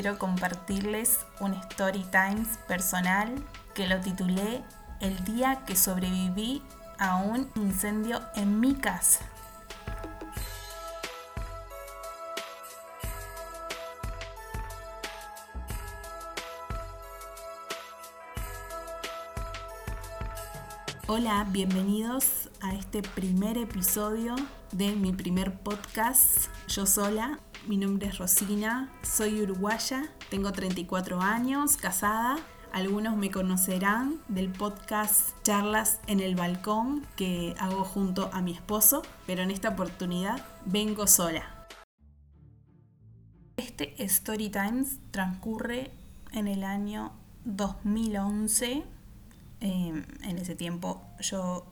quiero compartirles un story times personal que lo titulé El día que sobreviví a un incendio en mi casa. Hola, bienvenidos a este primer episodio de mi primer podcast, Yo sola. Mi nombre es Rosina, soy uruguaya, tengo 34 años, casada. Algunos me conocerán del podcast Charlas en el Balcón que hago junto a mi esposo, pero en esta oportunidad vengo sola. Este Story Times transcurre en el año 2011 Em, en ese tiempo yo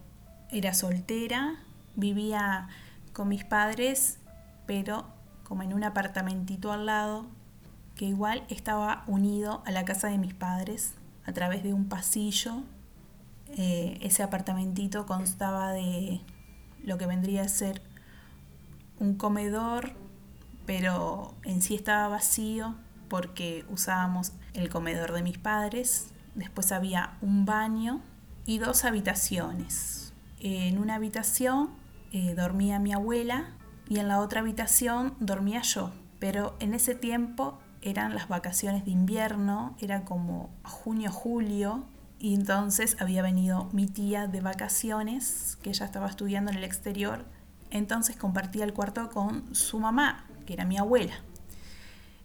era soltera, vivía con mis padres, pero como en un apartamentito al lado, que igual estaba unido a la casa de mis padres a través de un pasillo. Eh, ese apartamentito constaba de lo que vendría a ser un comedor, pero en sí estaba vacío porque usábamos el comedor de mis padres Después había un baño y dos habitaciones. En una habitación eh, dormía mi abuela y en la otra habitación dormía yo. Pero en ese tiempo eran las vacaciones de invierno, era como junio, julio, y entonces había venido mi tía de vacaciones, que ella estaba estudiando en el exterior, entonces compartía el cuarto con su mamá, que era mi abuela.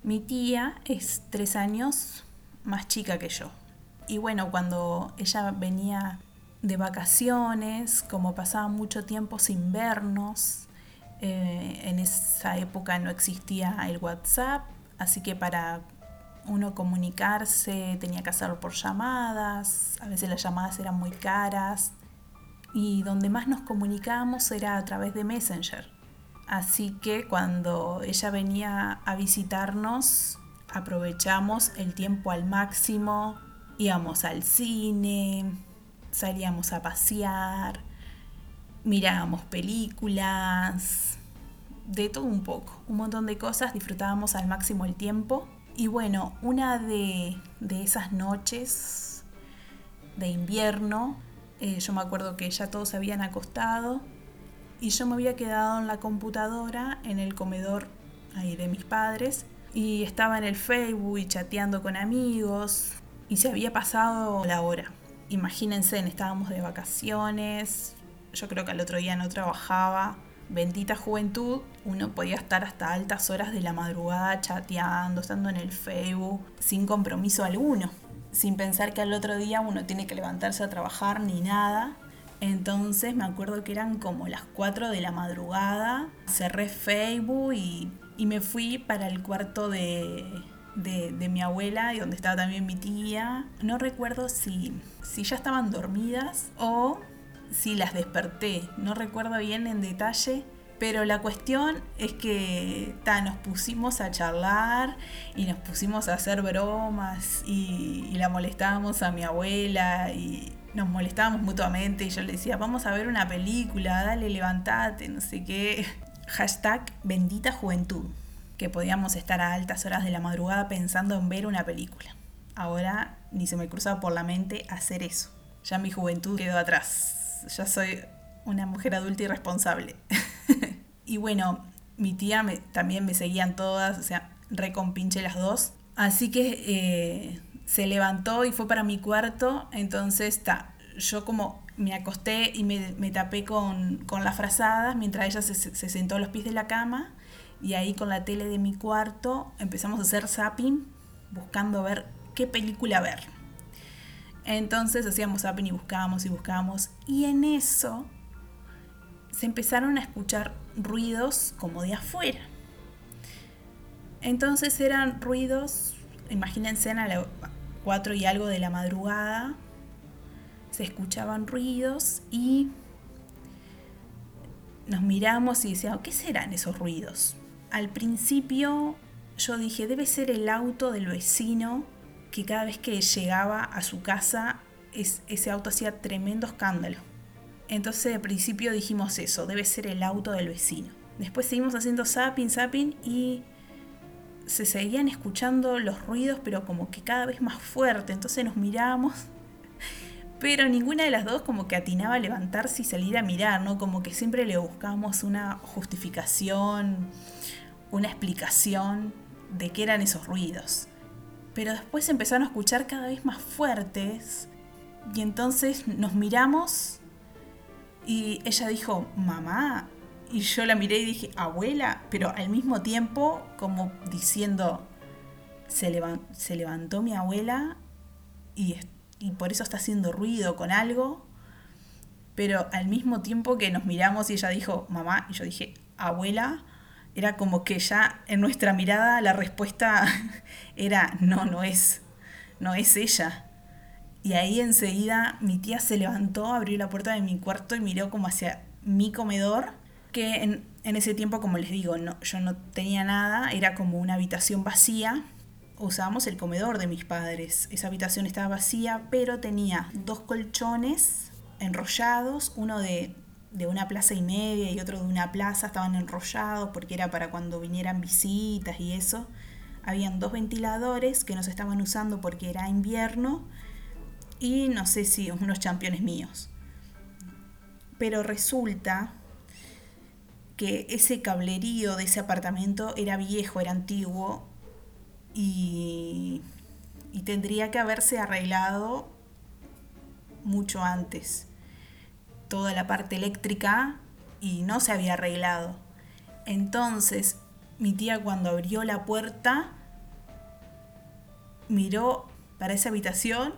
Mi tía es tres años más chica que yo. Y bueno, cuando ella venía de vacaciones, como pasaba mucho tiempo sin vernos, eh, en esa época no existía el WhatsApp, así que para uno comunicarse tenía que hacerlo por llamadas, a veces las llamadas eran muy caras, y donde más nos comunicábamos era a través de Messenger. Así que cuando ella venía a visitarnos, aprovechamos el tiempo al máximo, íbamos al cine, salíamos a pasear, mirábamos películas, de todo un poco, un montón de cosas, disfrutábamos al máximo el tiempo. Y bueno, una de, esas noches de invierno, eh, yo me acuerdo que ya todos se habían acostado y yo me había quedado en la computadora en el comedor ahí de mis padres y estaba en el Facebook chateando con amigos, y se había pasado la hora. Imagínense, estábamos de vacaciones, yo creo que al otro día no trabajaba. Bendita juventud, uno podía estar hasta altas horas de la madrugada chateando, estando en el Facebook, sin compromiso alguno, sin pensar que al otro día uno tiene que levantarse a trabajar ni nada. Entonces me acuerdo que eran como las 4 de la madrugada, cerré Facebook y, y me fui para el cuarto de, de, mi abuela y donde estaba también mi tía. No recuerdo si, si ya estaban dormidas o si las desperté. No recuerdo bien en detalle. Pero la cuestión es que nos pusimos a charlar y nos pusimos a hacer bromas y, y, la molestábamos a mi abuela y nos molestábamos mutuamente y yo le decía, vamos a ver una película, dale, levantate, no sé qué. Hashtag bendita juventud que podíamos estar a altas horas de la madrugada pensando en ver una película. Ahora ni se me cruzaba por la mente hacer eso. Ya mi juventud quedó atrás. Ya soy una mujer adulta y responsable. y bueno, mi tía también me seguían todas, o sea, recompinche las dos. Así que eh, se levantó y fue para mi cuarto. Entonces, ta, yo como me acosté y me, tapé con, las frazadas mientras ella se, se, sentó a los pies de la cama y ahí con la tele de mi cuarto empezamos a hacer zapping buscando ver qué película ver. Entonces hacíamos zapping y buscábamos y buscábamos y en eso se empezaron a escuchar ruidos como de afuera. Entonces eran ruidos, imagínense a las 4 y algo de la madrugada, se escuchaban ruidos y nos miramos y decíamos, ¿qué serán esos ruidos? al principio yo dije, debe ser el auto del vecino que cada vez que llegaba a su casa ese auto hacía tremendo escándalo. Entonces de principio dijimos eso, debe ser el auto del vecino. Después seguimos haciendo zapping, zapping y se seguían escuchando los ruidos, pero como que cada vez más fuerte. Entonces nos mirábamos, pero ninguna de las dos como que atinaba a levantarse y salir a mirar, ¿no? Como que siempre le buscábamos una justificación, una explicación de qué eran esos ruidos. Pero después empezaron a escuchar cada vez más fuertes y entonces nos miramos y ella dijo, mamá, y yo la miré y dije, abuela, pero al mismo tiempo como diciendo, se, levantó mi abuela y, y por eso está haciendo ruido con algo, pero al mismo tiempo que nos miramos y ella dijo, mamá, y yo dije, abuela, era como que ya en nuestra mirada la respuesta era, no, no es, no es ella. Y ahí enseguida mi tía se levantó, abrió la puerta de mi cuarto y miró como hacia mi comedor que en, ese tiempo, como les digo, no, yo no tenía nada, era como una habitación vacía. Usábamos el comedor de mis padres. Esa habitación estaba vacía, pero tenía dos colchones enrollados, uno de, de una plaza y media y otro de una plaza, estaban enrollados porque era para cuando vinieran visitas y eso. Habían dos ventiladores que no se estaban usando porque era invierno y no sé si unos championes míos. Pero resulta que ese cablerío de ese apartamento era viejo, era antiguo y, y tendría que haberse arreglado mucho antes. Toda la parte eléctrica y no se había arreglado. Entonces, mi tía cuando abrió la puerta, miró para esa habitación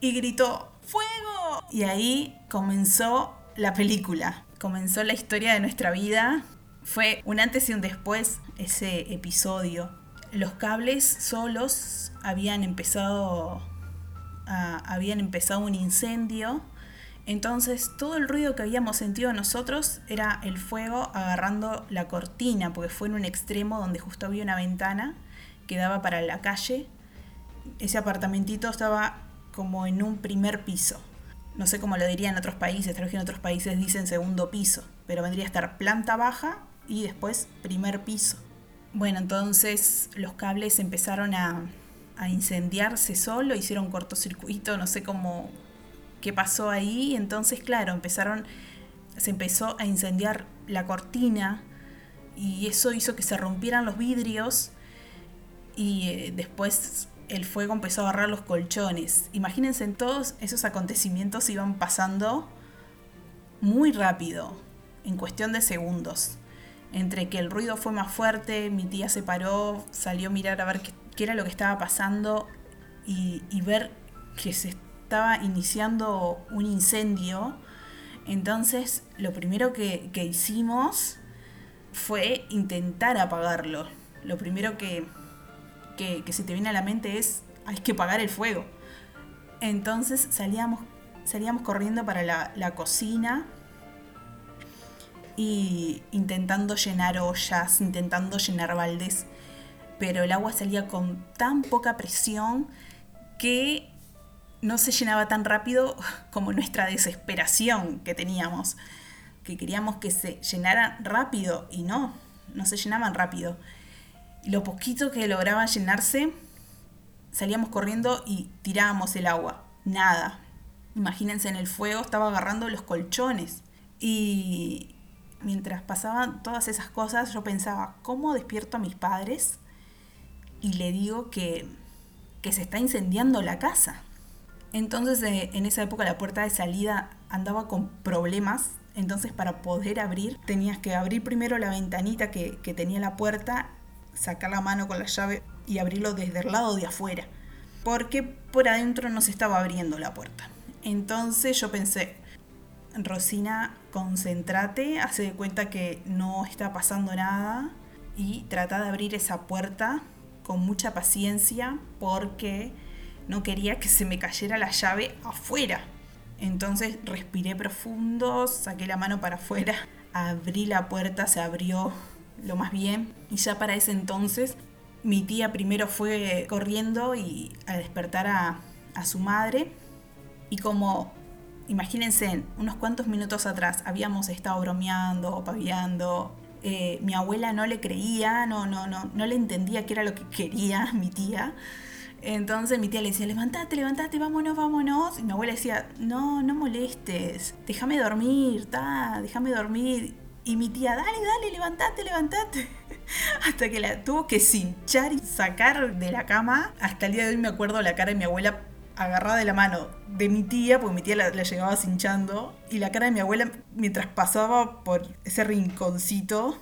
y gritó, ¡Fuego! Y ahí comenzó la película comenzó la historia de nuestra vida. Fue un antes y un después ese episodio. Los cables solos habían empezado, habían empezado un incendio. Entonces todo el ruido que habíamos sentido nosotros era el fuego agarrando la cortina, porque fue en un extremo donde justo había una ventana que daba para la calle. Ese apartamentito estaba como en un primer piso no sé cómo lo dirían en otros países, tal vez en otros países dicen segundo piso, pero vendría a estar planta baja y después primer piso. Bueno, entonces los cables empezaron a, incendiarse solo, hicieron cortocircuito, no sé cómo, qué pasó ahí, entonces claro, empezaron, se empezó a incendiar la cortina y eso hizo que se rompieran los vidrios y eh, después el fuego empezó a agarrar los colchones. Imagínense, en todos esos acontecimientos iban pasando muy rápido, en cuestión de segundos. Entre que el ruido fue más fuerte, mi tía se paró, salió a mirar a ver qué, era lo que estaba pasando y, ver que se estaba iniciando un incendio. Entonces, lo primero que, que hicimos fue intentar apagarlo. Lo primero que, que, se te viene a la mente es hay que pagar el fuego. Entonces salíamos, salíamos corriendo para la, cocina y intentando llenar ollas, intentando llenar baldes, pero el agua salía con tan poca presión que no se llenaba tan rápido como nuestra desesperación que teníamos, que queríamos que se llenara rápido y no, no se llenaban rápido lo poquito que lograba llenarse, salíamos corriendo y tirábamos el agua. Nada. Imagínense, en el fuego estaba agarrando los colchones. Y mientras pasaban todas esas cosas, yo pensaba, ¿cómo despierto a mis padres? Y le digo que, que se está incendiando la casa. Entonces eh, en esa época la puerta de salida andaba con problemas. Entonces para poder abrir tenías que abrir primero la ventanita que, tenía la puerta sacar la mano con la llave y abrirlo desde el lado de afuera, porque por adentro no se estaba abriendo la puerta. Entonces yo pensé, Rosina, concéntrate, hace de cuenta que no está pasando nada y trata de abrir esa puerta con mucha paciencia porque no quería que se me cayera la llave afuera. Entonces respiré profundo, saqué la mano para afuera, abrí la puerta, se abrió lo más bien. Y ya para ese entonces mi tía primero fue corriendo y a despertar a, su madre. Y como, imagínense, unos cuantos minutos atrás habíamos estado bromeando, paviando, Eh, mi abuela no le creía, no, no, no, no le entendía qué era lo que quería mi tía. Entonces mi tía le decía, levantate, levantate, vámonos, vámonos. Y mi abuela decía, no, no molestes, déjame dormir, ta, déjame dormir. Y mi tía, dale, dale, levantate, levantate. Hasta que la tuvo que cinchar y sacar de la cama. Hasta el día de hoy me acuerdo la cara de mi abuela agarrada de la mano de mi tía, porque mi tía la, la llevaba cinchando. Y la cara de mi abuela mientras pasaba por ese rinconcito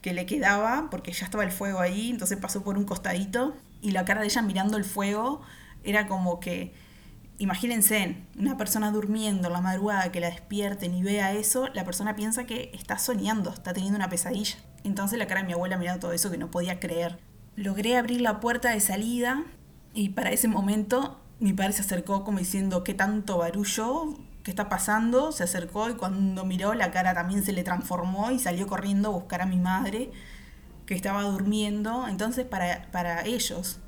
que le quedaba, porque ya estaba el fuego ahí, entonces pasó por un costadito y la cara de ella mirando el fuego era como que, imagínense, una persona durmiendo en la madrugada que la despierten y vea eso, la persona piensa que está soñando, está teniendo una pesadilla. Entonces la cara de mi abuela mirando todo eso que no podía creer. Logré abrir la puerta de salida y para ese momento mi padre se acercó como diciendo, ¿qué tanto barullo? ¿Qué está pasando? Se acercó y cuando miró la cara también se le transformó y salió corriendo a buscar a mi madre que estaba durmiendo. Entonces para, para ellos,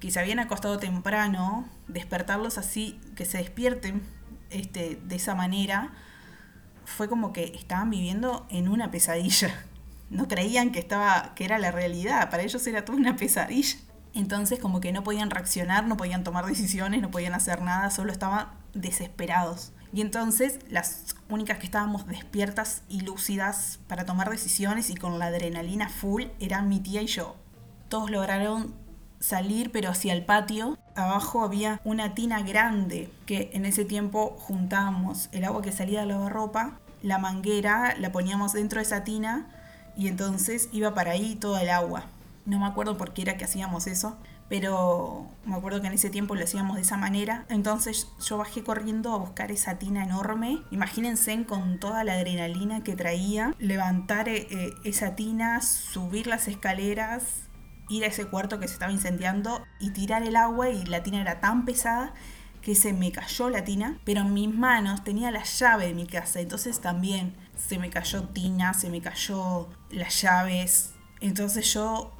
que se habían acostado temprano, despertarlos así, que se despierten este, de esa manera, fue como que estaban viviendo en una pesadilla. No creían que, estaba, que era la realidad, para ellos era toda una pesadilla. Entonces como que no podían reaccionar, no podían tomar decisiones, no podían hacer nada, solo estaban desesperados. Y entonces las únicas que estábamos despiertas y lúcidas para tomar decisiones y con la adrenalina full eran mi tía y yo. Todos lograron salir pero hacia el patio. Abajo había una tina grande que en ese tiempo juntábamos el agua que salía de la lavarropa, la manguera la poníamos dentro de esa tina y entonces iba para ahí todo el agua. No me acuerdo por qué era que hacíamos eso, pero me acuerdo que en ese tiempo lo hacíamos de esa manera. Entonces yo bajé corriendo a buscar esa tina enorme. Imagínense con toda la adrenalina que traía, levantar eh, eh, esa tina, subir las escaleras, ir a ese cuarto que se estaba incendiando y tirar el agua y la tina era tan pesada que se me cayó la tina, pero en mis manos tenía la llave de mi casa, entonces también se me cayó tina, se me cayó las llaves, entonces yo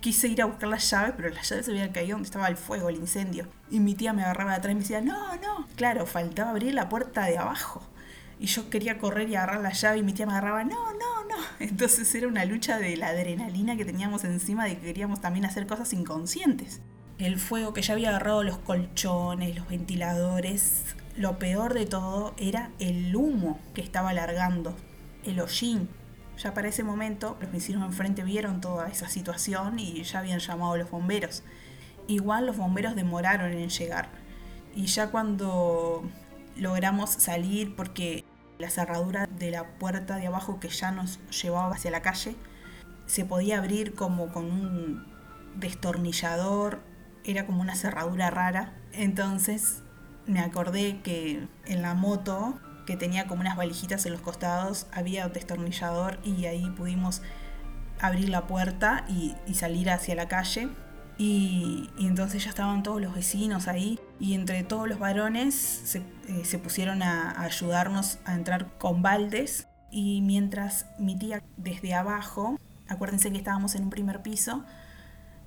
quise ir a buscar las llaves, pero las llaves se habían caído donde estaba el fuego, el incendio. Y mi tía me agarraba de atrás y me decía, no, no. Claro, faltaba abrir la puerta de abajo. Y yo quería correr y agarrar la llave y mi tía me agarraba, no, no, no. Entonces era una lucha de la adrenalina que teníamos encima de que queríamos también hacer cosas inconscientes. El fuego que ya había agarrado los colchones, los ventiladores. Lo peor de todo era el humo que estaba largando, el hollín ya para ese momento, los vecinos enfrente vieron toda esa situación y ya habían llamado a los bomberos. Igual los bomberos demoraron en llegar. Y ya cuando logramos salir, porque la cerradura de la puerta de abajo que ya nos llevaba hacia la calle, se podía abrir como con un destornillador, era como una cerradura rara. Entonces me acordé que en la moto que tenía como unas valijitas en los costados, había un destornillador y ahí pudimos abrir la puerta y, salir hacia la calle. Y, entonces ya estaban todos los vecinos ahí y entre todos los varones se, eh, pusieron a, ayudarnos a entrar con baldes y mientras mi tía desde abajo, acuérdense que estábamos en un primer piso,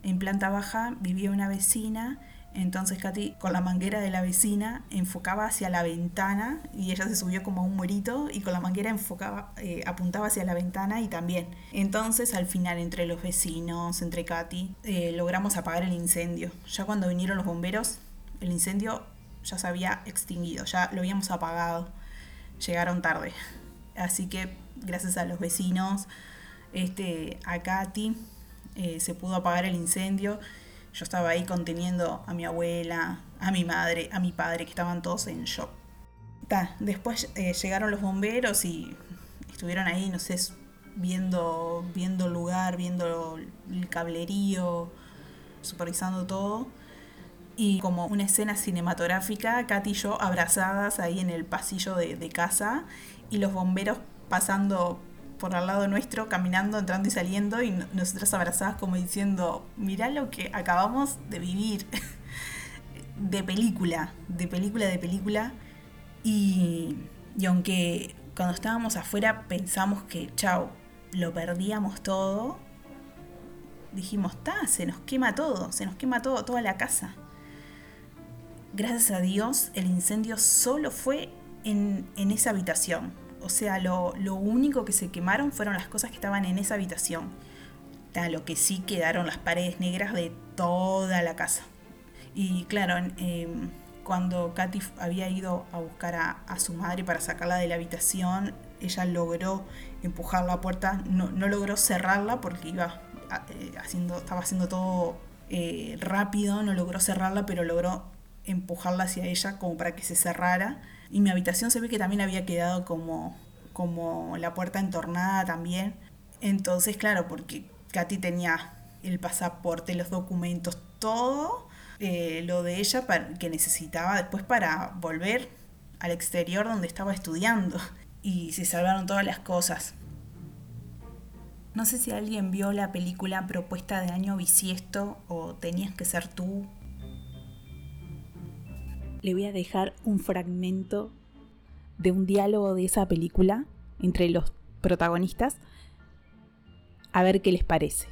en planta baja vivía una vecina entonces Katy con la manguera de la vecina enfocaba hacia la ventana y ella se subió como a un muerito y con la manguera enfocaba, eh, apuntaba hacia la ventana y también. Entonces al final entre los vecinos, entre Katy, eh, logramos apagar el incendio. Ya cuando vinieron los bomberos, el incendio ya se había extinguido, ya lo habíamos apagado. Llegaron tarde. Así que gracias a los vecinos, este, a Katy, eh, se pudo apagar el incendio yo estaba ahí conteniendo a mi abuela, a mi madre, a mi padre, que estaban todos en shock. después eh, llegaron los bomberos y estuvieron ahí, no sé, viendo, viendo el lugar, viendo el cablerío, supervisando todo. Y como una escena cinematográfica, Katy y yo abrazadas ahí en el pasillo de casa y los bomberos pasando por al lado nuestro, caminando, entrando y saliendo, y nosotras abrazadas como diciendo, mirá lo que acabamos de vivir, de película, de película, de película. Y, y aunque cuando estábamos afuera pensamos que, chao, lo perdíamos todo, dijimos, ta, se nos quema todo, se nos quema todo, toda la casa. Gracias a Dios, el incendio solo fue en, en esa habitación O sea, lo, lo único que se quemaron fueron las cosas que estaban en esa habitación. lo que sí quedaron las paredes negras de toda la casa. Y claro, em, cuando Katy había ido a buscar a, su madre para sacarla de la habitación, ella logró empujar la puerta, no, logró cerrarla porque iba eh, haciendo, estaba haciendo todo eh, rápido, no logró cerrarla, pero logró empujarla hacia ella como para que se cerrara. Y mi habitación se ve que también había quedado como, como la puerta entornada también. Entonces, claro, porque Katy tenía el pasaporte, los documentos, todo eh, lo de ella que necesitaba después para volver al exterior donde estaba estudiando. Y se salvaron todas las cosas. No sé si alguien vio la película Propuesta de Año Bisiesto o Tenías que ser tú. Le voy a dejar un fragmento de un diálogo de esa película entre los protagonistas a ver qué les parece.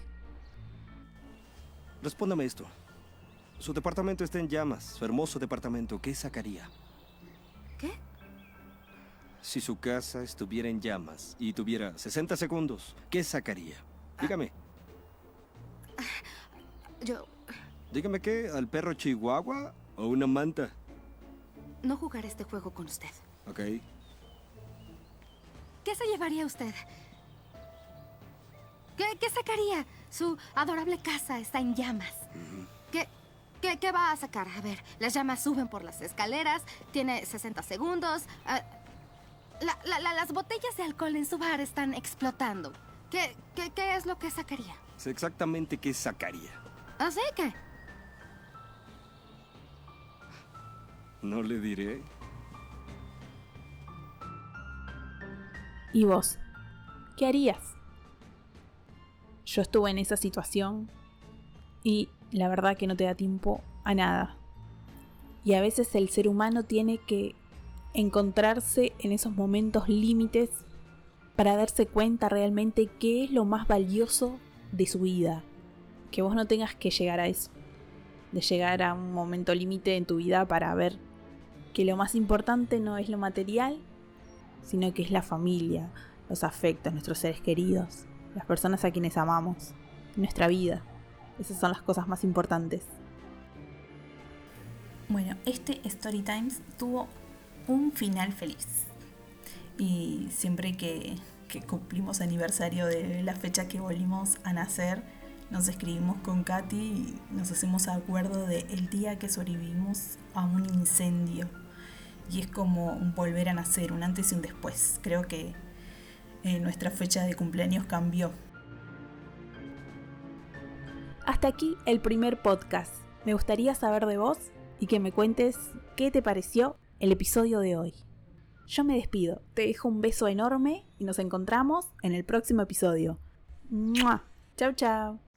Respóndame esto. Su departamento está en llamas, su hermoso departamento. ¿Qué sacaría? ¿Qué? Si su casa estuviera en llamas y tuviera 60 segundos, ¿qué sacaría? Dígame. Yo... Dígame qué, al perro chihuahua o una manta. No jugaré este juego con usted. Ok. ¿Qué se llevaría usted? ¿Qué, sacaría? Su adorable casa está en llamas. ¿Qué, qué, va a sacar? A ver, las llamas suben por las escaleras, tiene 60 segundos. Ah, las botellas de alcohol en su bar están explotando. ¿Qué, qué, es lo que sacaría? Sé exactamente qué sacaría. ¿Ah, sí? No le diré. ¿Y vos? ¿Qué harías? Yo estuve en esa situación y la verdad que no te da tiempo a nada. Y a veces el ser humano tiene que encontrarse en esos momentos límites para darse cuenta realmente qué es lo más valioso de su vida. Que vos no tengas que llegar a eso. De llegar a un momento límite en tu vida para ver que lo más importante no es lo material, sino que es la familia, los afectos, nuestros seres queridos, las personas a quienes amamos, nuestra vida. Esas son las cosas más importantes. Bueno, este Story Times tuvo un final feliz. Y siempre que, cumplimos aniversario de la fecha que volvimos a nacer, nos escribimos con Katy y nos hacemos acuerdo de el día que sobrevivimos a un incendio. Y es como un volver a nacer, un antes y un después. Creo que eh, nuestra fecha de cumpleaños cambió. Hasta aquí el primer podcast. Me gustaría saber de vos y que me cuentes qué te pareció el episodio de hoy. Yo me despido, te dejo un beso enorme y nos encontramos en el próximo episodio. ¡Chao, chao!